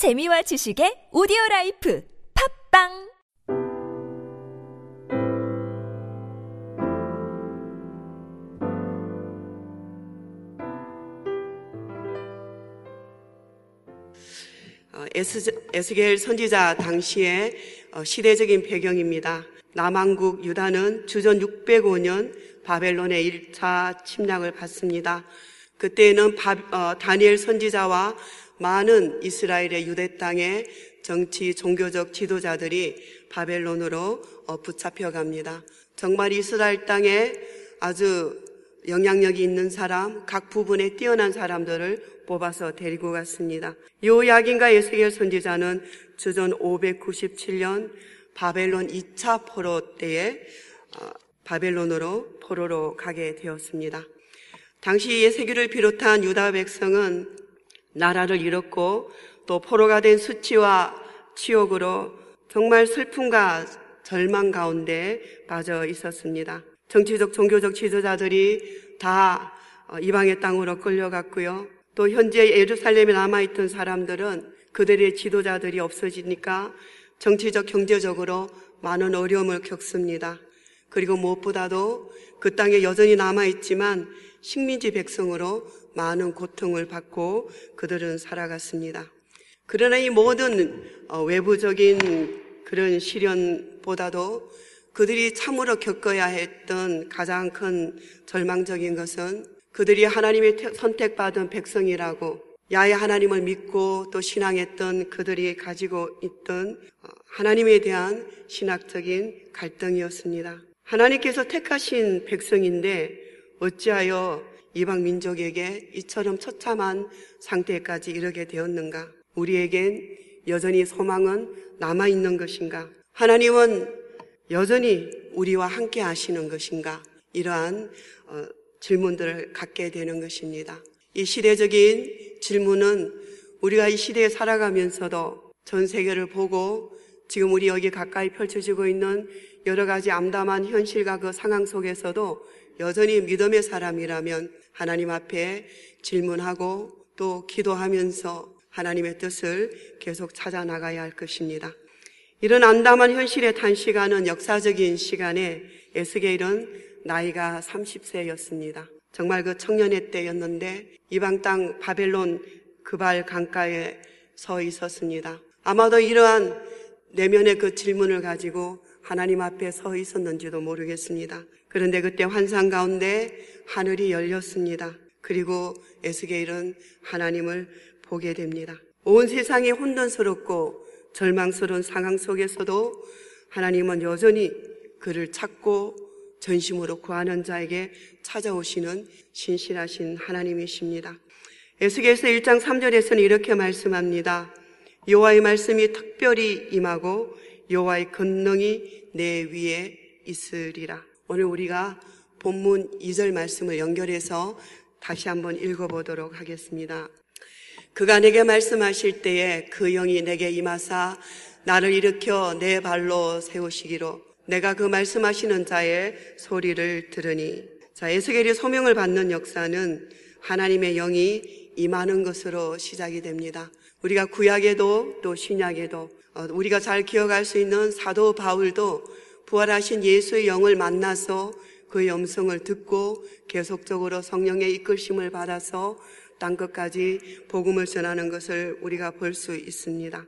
재미와 지식의 오디오 라이프 팟빵 어, 에스, 에스겔 선지자 당시의 어, 시대적인 배경입니다. 남왕국 유다는 주전 605년 바벨론의 1차 침략을 받습니다. 그때에는 바, 어, 다니엘 선지자와 많은 이스라엘의 유대 땅의 정치, 종교적 지도자들이 바벨론으로 어, 붙잡혀 갑니다. 정말 이스라엘 땅에 아주 영향력이 있는 사람, 각 부분에 뛰어난 사람들을 뽑아서 데리고 갔습니다. 요야긴과 에스겔 선지자는 주전 597년 바벨론 2차 포로 때에 어, 바벨론으로 포로로 가게 되었습니다. 당시 예세기를 비롯한 유다 백성은 나라를 잃었고 또 포로가 된 수치와 치욕으로 정말 슬픔과 절망 가운데 빠져 있었습니다. 정치적, 종교적 지도자들이 다 어, 이방의 땅으로 끌려갔고요. 또 현재 예루살렘에 남아있던 사람들은 그들의 지도자들이 없어지니까 정치적, 경제적으로 많은 어려움을 겪습니다. 그리고 무엇보다도 그 땅에 여전히 남아있지만 식민지 백성으로 많은 고통을 받고 그들은 살아갔습니다. 그러나 이 모든 어, 외부적인 그런 시련보다도 그들이 참으로 겪어야 했던 가장 큰 절망적인 것은 그들이 하나님의 선택받은 백성이라고 야외 하나님을 믿고 또 신앙했던 그들이 가지고 있던 어, 하나님에 대한 신학적인 갈등이었습니다. 하나님께서 택하신 백성인데 어찌하여 이방 민족에게 이처럼 처참한 상태까지 이르게 되었는가? 우리에겐 여전히 소망은 남아 있는 것인가? 하나님은 여전히 우리와 함께 하시는 것인가? 이러한 어, 질문들을 갖게 되는 것입니다. 이 시대적인 질문은 우리가 이 시대에 살아가면서도 전 세계를 보고 지금 우리 여기 가까이 펼쳐지고 있는 여러 가지 암담한 현실과 그 상황 속에서도 여전히 믿음의 사람이라면 하나님 앞에 질문하고 또 기도하면서 하나님의 뜻을 계속 찾아 나가야 할 것입니다. 이런 암담한 현실에 탄 시간은 역사적인 시간에 에스겔은 나이가 30세였습니다. 정말 그 청년의 때였는데 이방 땅 바벨론 그발 강가에 서 있었습니다. 아마도 이러한 내면의 그 질문을 가지고 하나님 앞에 서 있었는지도 모르겠습니다. 그런데 그때 환상 가운데 하늘이 열렸습니다. 그리고 에스겔은 하나님을 보게 됩니다. 온 세상이 혼돈스럽고 절망스러운 상황 속에서도 하나님은 여전히 그를 찾고 전심으로 구하는 자에게 찾아오시는 신실하신 하나님이십니다. 에스겔서 1장 3절에서는 이렇게 말씀합니다. 여호와의 말씀이 특별히 임하고 여호와의 권능이 내 위에 있으리라. 오늘 우리가 본문 2절 말씀을 연결해서 다시 한번 읽어보도록 하겠습니다. 그가 내게 말씀하실 때에 그 영이 내게 임하사 나를 일으켜 내 발로 세우시기로 내가 그 말씀하시는 자의 소리를 들으니 자 에스겔이 소명을 받는 역사는 하나님의 영이 임하는 것으로 시작이 됩니다. 우리가 구약에도 또 신약에도 어, 우리가 잘 기억할 수 있는 사도 바울도 부활하신 예수의 영을 만나서 그의 음성을 듣고 계속적으로 성령의 이끌심을 받아서 땅 끝까지 복음을 전하는 것을 우리가 볼 수 있습니다.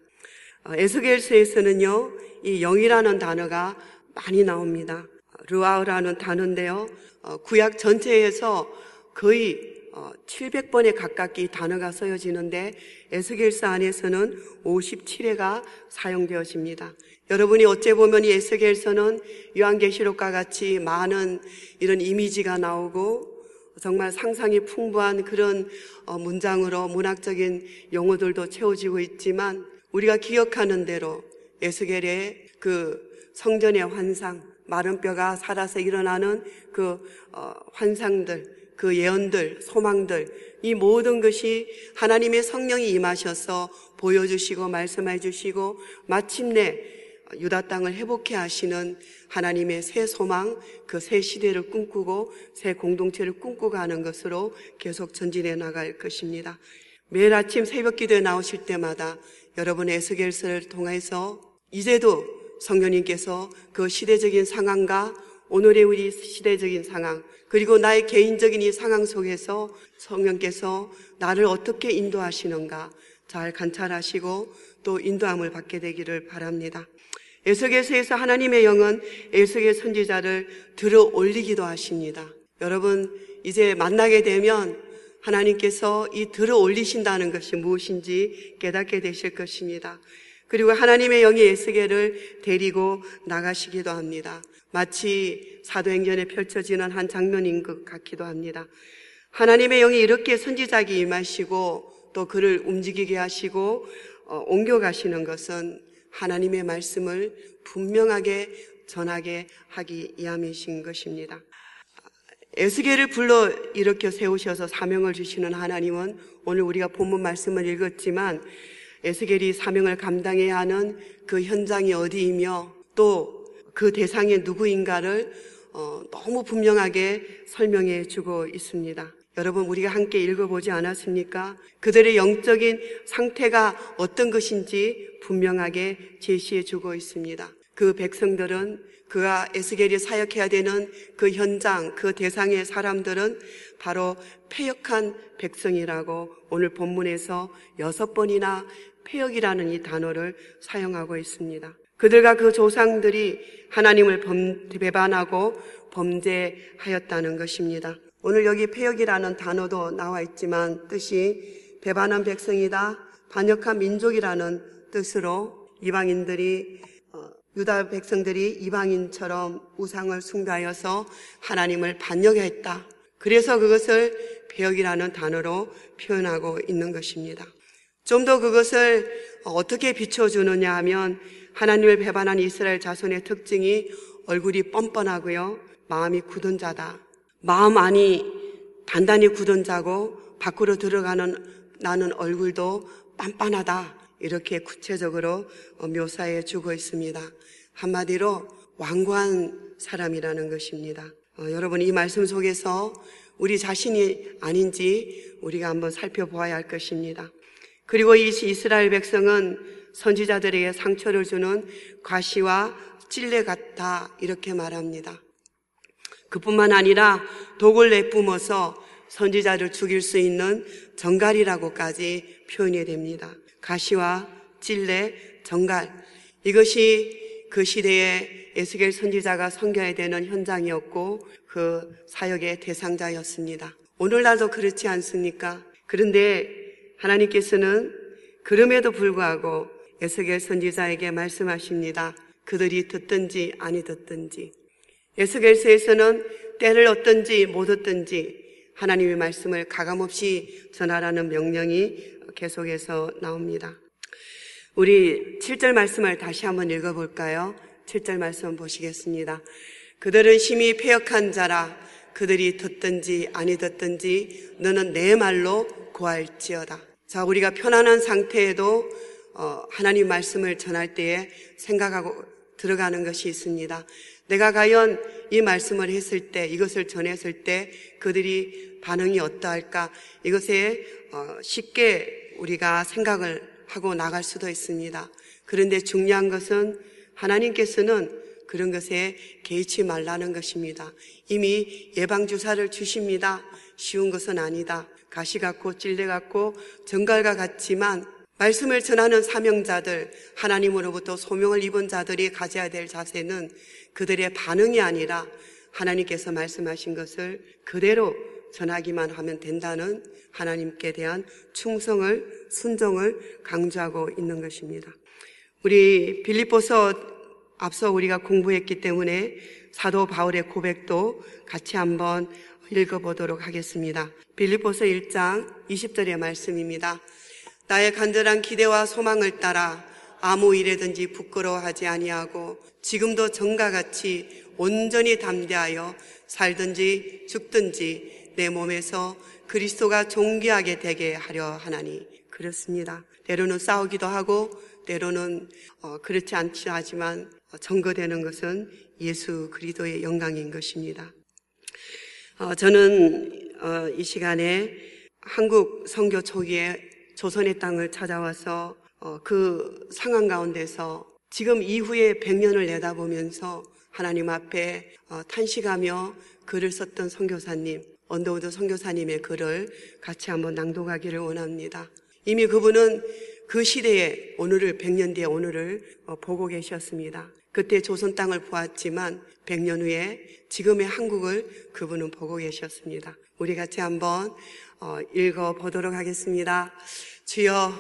어, 에스겔서에서는요, 이 영이라는 단어가 많이 나옵니다. 르아우라는 단어인데요, 어, 구약 전체에서 거의 700번에 어, 가깝게 단어가 쓰여지는데 에스겔서 안에서는 57회가 사용되어집니다. 여러분이 어째 보면 이 에스겔서는 요한계시록과 같이 많은 이런 이미지가 나오고 정말 상상이 풍부한 그런 어, 문장으로 문학적인 용어들도 채워지고 있지만 우리가 기억하는 대로 에스겔의 그 성전의 환상, 마른 뼈가 살아서 일어나는 그 어, 환상들, 그 예언들, 소망들, 이 모든 것이 하나님의 성령이 임하셔서 보여주시고 말씀해 주시고 마침내 유다 땅을 회복해 하시는 하나님의 새 소망, 그 새 시대를 꿈꾸고 새 공동체를 꿈꾸고 가는 것으로 계속 전진해 나갈 것입니다. 매일 아침 새벽 기도에 나오실 때마다 여러분의 에스겔서를 통해서 이제도 성령님께서 그 시대적인 상황과 오늘의 우리 시대적인 상황 그리고 나의 개인적인 이 상황 속에서 성령께서 나를 어떻게 인도하시는가 잘 관찰하시고 또 인도함을 받게 되기를 바랍니다. 에스겔서에서 하나님의 영은 에스겔 선지자를 들어 올리기도 하십니다. 여러분 이제 만나게 되면 하나님께서 이 들어 올리신다는 것이 무엇인지 깨닫게 되실 것입니다. 그리고 하나님의 영이 에스겔을 데리고 나가시기도 합니다. 마치 사도행전에 펼쳐지는 한 장면인 것 같기도 합니다. 하나님의 영이 이렇게 선지자에게 임하시고 또 그를 움직이게 하시고 어, 옮겨가시는 것은 하나님의 말씀을 분명하게 전하게 하기 위함이신 것입니다. 에스겔을 불러 일으켜 세우셔서 사명을 주시는 하나님은 오늘 우리가 본문 말씀을 읽었지만 에스겔이 사명을 감당해야 하는 그 현장이 어디이며 또 그 대상이 누구인가를 어, 너무 분명하게 설명해 주고 있습니다. 여러분 우리가 함께 읽어보지 않았습니까? 그들의 영적인 상태가 어떤 것인지 분명하게 제시해 주고 있습니다. 그 백성들은 그가 에스겔이 사역해야 되는 그 현장, 그 대상의 사람들은 바로 폐역한 백성이라고 오늘 본문에서 여섯 번이나 폐역이라는 이 단어를 사용하고 있습니다. 그들과 그 조상들이 하나님을 범, 배반하고 범죄하였다는 것입니다. 오늘 여기 폐역이라는 단어도 나와 있지만 뜻이 배반한 백성이다, 반역한 민족이라는 뜻으로 이방인들이 어, 유다 백성들이 이방인처럼 우상을 숭배하여서 하나님을 반역했다. 그래서 그것을 폐역이라는 단어로 표현하고 있는 것입니다. 좀 더 그것을 어떻게 비춰주느냐 하면 하나님을 배반한 이스라엘 자손의 특징이 얼굴이 뻔뻔하고요. 마음이 굳은 자다. 마음 안이 단단히 굳은 자고 밖으로 들어가는 나는 얼굴도 빤빤하다. 이렇게 구체적으로 묘사해 주고 있습니다. 한마디로 완고한 사람이라는 것입니다. 어, 여러분 이 말씀 속에서 우리 자신이 아닌지 우리가 한번 살펴보아야 할 것입니다. 그리고 이 이스라엘 백성은 선지자들에게 상처를 주는 과시와 찔레 같다 이렇게 말합니다. 그뿐만 아니라 독을 내뿜어서 선지자를 죽일 수 있는 정갈이라고까지 표현이 됩니다. 가시와 찔레, 정갈 이것이 그 시대에 에스겔 선지자가 섬겨야 되는 현장이었고 그 사역의 대상자였습니다. 오늘날도 그렇지 않습니까? 그런데 하나님께서는 그럼에도 불구하고 에스겔 선지자에게 말씀하십니다. 그들이 듣든지 아니 듣든지 에스겔서에서는 때를 얻든지 못 얻든지 하나님의 말씀을 가감없이 전하라는 명령이 계속해서 나옵니다. 우리 7절 말씀을 다시 한번 읽어볼까요? 7절 말씀 보시겠습니다. 그들은 심히 폐역한 자라 그들이 듣든지 아니 듣든지 너는 내 말로 구할지어다. 자, 우리가 편안한 상태에도 어, 하나님 말씀을 전할 때에 생각하고 들어가는 것이 있습니다. 내가 과연 이 말씀을 했을 때, 이것을 전했을 때 그들이 반응이 어떠할까? 이것에 어, 쉽게 우리가 생각을 하고 나갈 수도 있습니다. 그런데 중요한 것은 하나님께서는 그런 것에 개의치 말라는 것입니다. 이미 예방주사를 주십니다. 쉬운 것은 아니다. 가시 같고 찔레 같고 정갈과 같지만 말씀을 전하는 사명자들, 하나님으로부터 소명을 입은 자들이 가져야 될 자세는 그들의 반응이 아니라 하나님께서 말씀하신 것을 그대로 전하기만 하면 된다는 하나님께 대한 충성을, 순종을 강조하고 있는 것입니다. 우리 빌립보서 앞서 우리가 공부했기 때문에 사도 바울의 고백도 같이 한번 읽어보도록 하겠습니다. 빌립보서 1장 20절의 말씀입니다. 나의 간절한 기대와 소망을 따라 아무 일에든지 부끄러워하지 아니하고 지금도 전과 같이 온전히 담대하여 살든지 죽든지 내 몸에서 그리스도가 존귀하게 되게 하려 하나니 그렇습니다. 때로는 싸우기도 하고 때로는 어, 그렇지 않지 하지만 증거되는 것은 예수 그리스도의 영광인 것입니다. 어, 저는 어, 이 시간에 한국 선교 초기에 조선의 땅을 찾아와서 어, 그 상황 가운데서 지금 이후에 100년을 내다보면서 하나님 앞에 어, 탄식하며 글을 썼던 선교사님, 언더우드 선교사님의 글을 같이 한번 낭독하기를 원합니다. 이미 그분은 그 시대에 오늘을 100년 뒤에 오늘을 어, 보고 계셨습니다. 그때 조선 땅을 보았지만 100년 후에 지금의 한국을 그분은 보고 계셨습니다. 우리 같이 한번 어, 읽어 보도록 하겠습니다. 주여,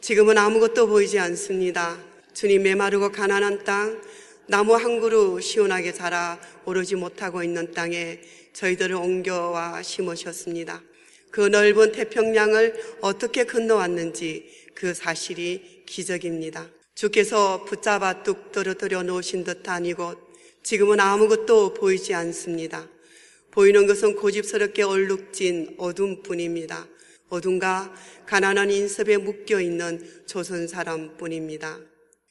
지금은 아무것도 보이지 않습니다. 주님 메마르고 가난한 땅, 나무 한 그루 시원하게 자라 오르지 못하고 있는 땅에 저희들을 옮겨와 심으셨습니다. 그 넓은 태평양을 어떻게 건너왔는지 그 사실이 기적입니다. 주께서 붙잡아 뚝 떨어뜨려 놓으신 듯한 이곳, 지금은 아무것도 보이지 않습니다. 보이는 것은 고집스럽게 얼룩진 어둠 뿐입니다. 어둠과 가난한 인섭에 묶여 있는 조선 사람 뿐입니다.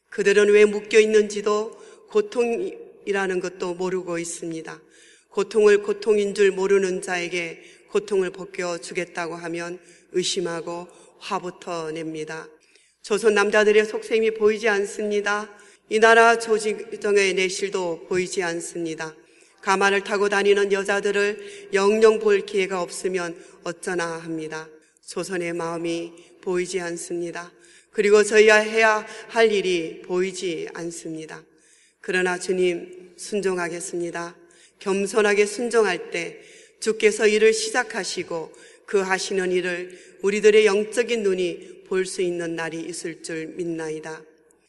그들은 왜 묶여 있는지도 고통이라는 것도 모르고 있습니다. 고통을 고통인 줄 모르는 자에게 고통을 벗겨 주겠다고 하면 의심하고 화부터 냅니다. 조선 남자들의 속셈이 보이지 않습니다. 이 나라 조직정의 내실도 보이지 않습니다. 가마를 타고 다니는 여자들을 영영 볼 기회가 없으면 어쩌나 합니다. 조선의 마음이 보이지 않습니다. 그리고 저희야 해야 할 일이 보이지 않습니다. 그러나 주님 순종하겠습니다. 겸손하게 순종할 때 주께서 일을 시작하시고 그 하시는 일을 우리들의 영적인 눈이 볼 수 있는 날이 있을 줄 믿나이다.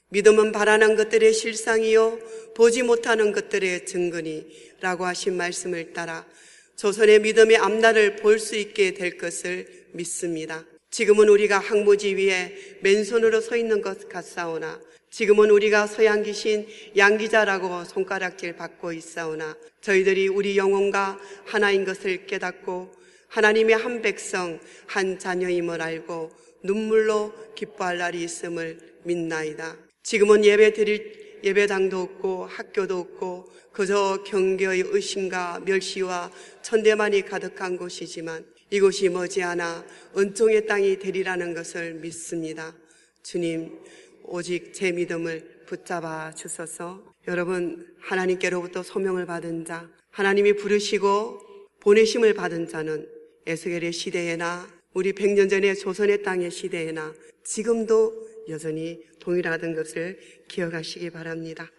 믿음은 바라는 것들의 실상이요 보지 못하는 것들의 증거니라고 하신 말씀을 따라 조선의 믿음의 앞날을 볼 수 있게 될 것을 믿습니다. 지금은 우리가 항무지 위에 맨손으로 서 있는 것 같사오나 지금은 우리가 서양 귀신 양기자라고 손가락질 받고 있사오나 저희들이 우리 영혼과 하나인 것을 깨닫고 하나님의 한 백성 한 자녀임을 알고 눈물로 기뻐할 날이 있음을 믿나이다. 지금은 예배 드릴 예배당도 없고 학교도 없고 그저 경계의 의심과 멸시와 천대만이 가득한 곳이지만 이곳이 머지않아 은총의 땅이 되리라는 것을 믿습니다. 주님, 오직 제 믿음을 붙잡아 주소서. 여러분, 하나님께로부터 소명을 받은 자, 하나님이 부르시고 보내심을 받은 자는 에스겔의 시대에나 우리 100년 전의 조선의 땅의 시대에나 지금도 여전히 동일하던 것을 기억하시기 바랍니다.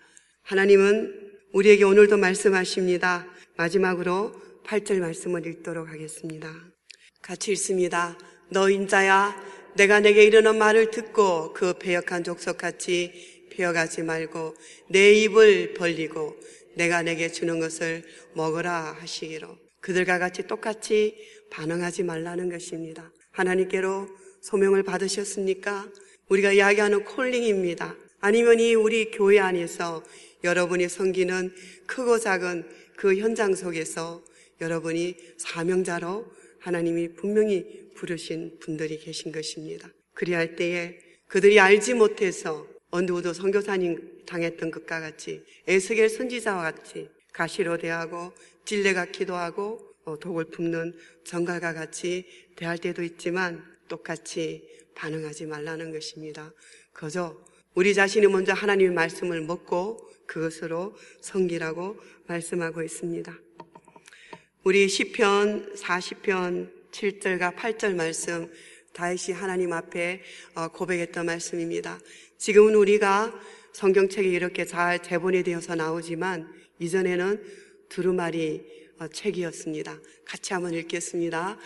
하나님은 우리에게 오늘도 말씀하십니다. 마지막으로 8절 말씀을 읽도록 하겠습니다. 같이 읽습니다. 너 인자야, 내가 내게 이르는 말을 듣고 그 배역한 족속같이 배어가지 말고 내 입을 벌리고 내가 내게 주는 것을 먹으라 하시기로 그들과 같이 똑같이 반응하지 말라는 것입니다. 하나님께로 소명을 받으셨습니까? 우리가 이야기하는 콜링입니다. 아니면 이 우리 교회 안에서 여러분이 섬기는 크고 작은 그 현장 속에서 여러분이 사명자로 하나님이 분명히 부르신 분들이 계신 것입니다. 그리할 때에 그들이 알지 못해서 언두도 선교사님 당했던 것과 같이 에스겔 선지자와 같이 가시로 대하고 찔레가 기도하고 어, 독을 품는 정갈과 같이 대할 때도 있지만 똑같이 반응하지 말라는 것입니다. 그저 우리 자신이 먼저 하나님의 말씀을 먹고 그것으로 성기라고 말씀하고 있습니다. 우리 시편 40편 7절과 8절 말씀 다윗이 하나님 앞에 어, 고백했던 말씀입니다. 지금은 우리가 성경책이 이렇게 잘 대본이 되어서 나오지만 이전에는 두루마리 어, 책이었습니다. 같이 한번 읽겠습니다.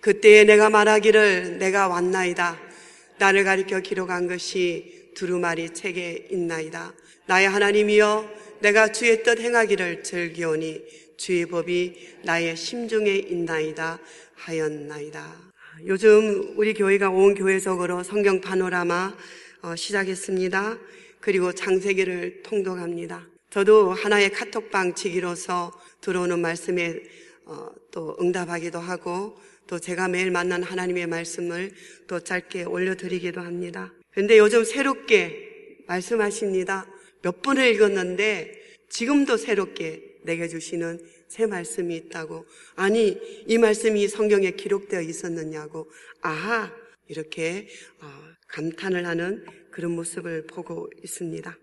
그때에 내가 말하기를 내가 왔나이다. 나를 가리켜 기록한 것이 두루마리 책에 있나이다. 나의 하나님이여 내가 주의 뜻 행하기를 즐기오니 주의 법이 나의 심중에 있나이다 하였나이다. 요즘 우리 교회가 온 교회적으로 성경 파노라마 어, 시작했습니다. 그리고 장세기를 통독합니다. 저도 하나의 카톡방 치기로서 들어오는 말씀에 어, 또 응답하기도 하고 또 제가 매일 만난 하나님의 말씀을 또 짧게 올려드리기도 합니다. 그런데 요즘 새롭게 말씀하십니다. 몇 번을 읽었는데 지금도 새롭게 내게 주시는 새 말씀이 있다고. 아니, 이 말씀이 성경에 기록되어 있었느냐고. 아하, 이렇게 어, 감탄을 하는 그런 모습을 보고 있습니다.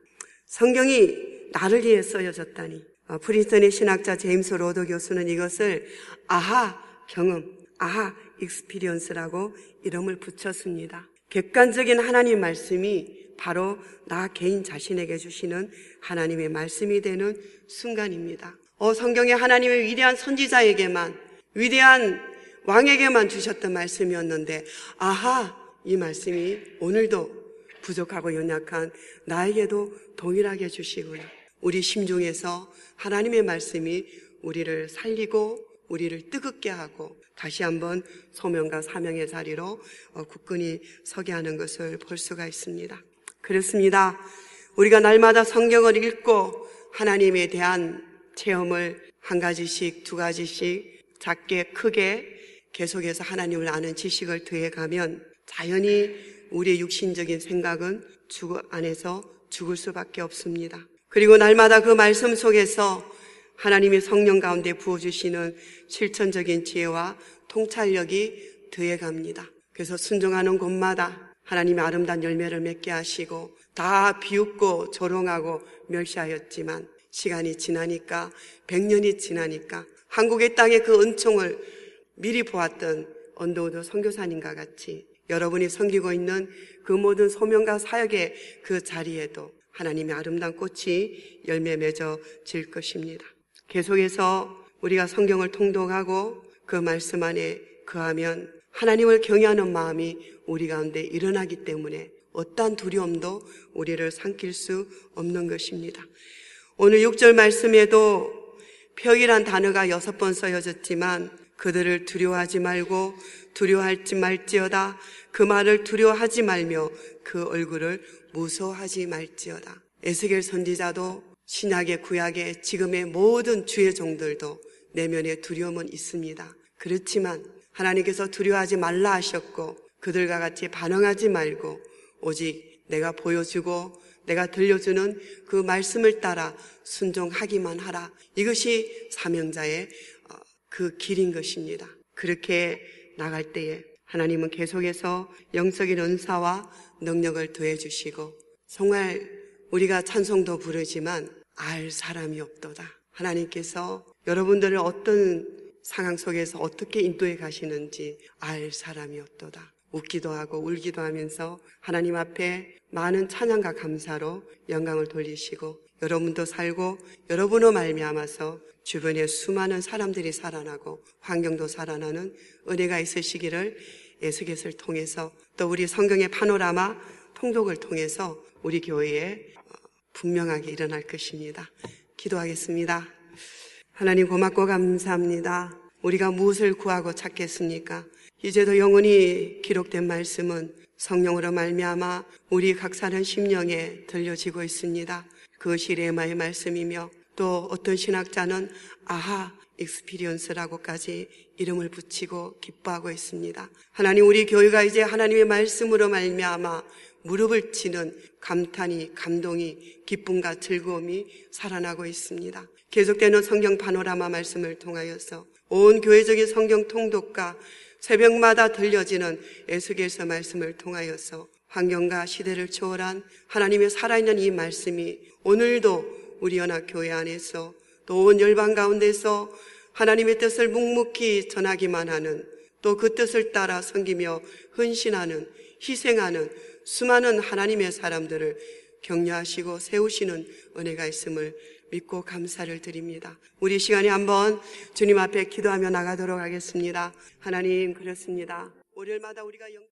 성경이 나를 위해 써여졌다니. 어, 프린스턴의 신학자 제임스 로더 교수는 이것을 아하 경험, aha experience라고 이름을 붙였습니다. 객관적인 하나님 말씀이 바로 나 개인 자신에게 주시는 하나님의 말씀이 되는 순간입니다. 어, 성경에 하나님의 위대한 선지자에게만, 위대한 왕에게만 주셨던 말씀이었는데, 아하, 이 말씀이 오늘도 부족하고 연약한 나에게도 동일하게 주시고요. 우리 심중에서 하나님의 말씀이 우리를 살리고 우리를 뜨겁게 하고 다시 한번 소명과 사명의 자리로 어, 굳건히 서게 하는 것을 볼 수가 있습니다. 그렇습니다. 우리가 날마다 성경을 읽고 하나님에 대한 체험을 한 가지씩, 두 가지씩 작게, 크게 계속해서 하나님을 아는 지식을 더해가면 자연히 우리의 육신적인 생각은 죽 안에서 죽을 수밖에 없습니다. 그리고 날마다 그 말씀 속에서 하나님의 성령 가운데 부어주시는 실천적인 지혜와 통찰력이 더해갑니다. 그래서 순종하는 곳마다 하나님의 아름다운 열매를 맺게 하시고 다 비웃고 조롱하고 멸시하였지만 시간이 지나니까 백년이 지나니까 한국의 땅의 그 은총을 미리 보았던 언더우드 선교사님과 같이 여러분이 섬기고 있는 그 모든 소명과 사역의 그 자리에도 하나님의 아름다운 꽃이 열매 맺어 질 것입니다. 계속해서 우리가 성경을 통독하고 그 말씀 안에 거하면 하나님을 경외하는 마음이 우리 가운데 일어나기 때문에 어떠한 두려움도 우리를 삼킬 수 없는 것입니다. 오늘 6절 말씀에도 벽이란 단어가 여섯 번 써여졌지만 그들을 두려워하지 말고 두려워할지 말지어다 그 말을 두려워하지 말며 그 얼굴을 무서워하지 말지어다. 에스겔 선지자도 신약의 구약의 지금의 모든 주의 종들도 내면에 두려움은 있습니다. 그렇지만 하나님께서 두려워하지 말라 하셨고 그들과 같이 반응하지 말고 오직 내가 보여주고 내가 들려주는 그 말씀을 따라 순종하기만 하라. 이것이 사명자의 어, 그 길인 것입니다. 그렇게 나갈 때에 하나님은 계속해서 영적인 은사와 능력을 더해 주시고 정말 우리가 찬송도 부르지만 알 사람이 없도다. 하나님께서 여러분들을 어떤 상황 속에서 어떻게 인도해 가시는지 알 사람이 없도다. 웃기도 하고 울기도 하면서 하나님 앞에 많은 찬양과 감사로 영광을 돌리시고 여러분도 살고 여러분으로 말미암아서 주변에 수많은 사람들이 살아나고 환경도 살아나는 은혜가 있으시기를 예수께서를 통해서 또 우리 성경의 파노라마 통독을 통해서 우리 교회에 분명하게 일어날 것입니다. 기도하겠습니다. 하나님 고맙고 감사합니다. 우리가 무엇을 구하고 찾겠습니까? 이제도 영원히 기록된 말씀은 성령으로 말미암아 우리 각 사는 심령에 들려지고 있습니다. 그것이 레마의 말씀이며 또 어떤 신학자는 aha experience라고까지 이름을 붙이고 기뻐하고 있습니다. 하나님 우리 교회가 이제 하나님의 말씀으로 말미암아 무릎을 치는 감탄이, 감동이, 기쁨과 즐거움이 살아나고 있습니다. 계속되는 성경 파노라마 말씀을 통하여서 온 교회적인 성경 통독과 새벽마다 들려지는 에스겔서 말씀을 통하여서 환경과 시대를 초월한 하나님의 살아있는 이 말씀이 오늘도 우리 연합교회 안에서 또 온 열방 가운데서 하나님의 뜻을 묵묵히 전하기만 하는 또 그 뜻을 따라 섬기며 헌신하는 희생하는 수많은 하나님의 사람들을 격려하시고 세우시는 은혜가 있음을 믿고 감사를 드립니다. 우리 시간에 한번 주님 앞에 기도하며 나가도록 하겠습니다. 하나님 그렇습니다. 월요일마다 우리가 영...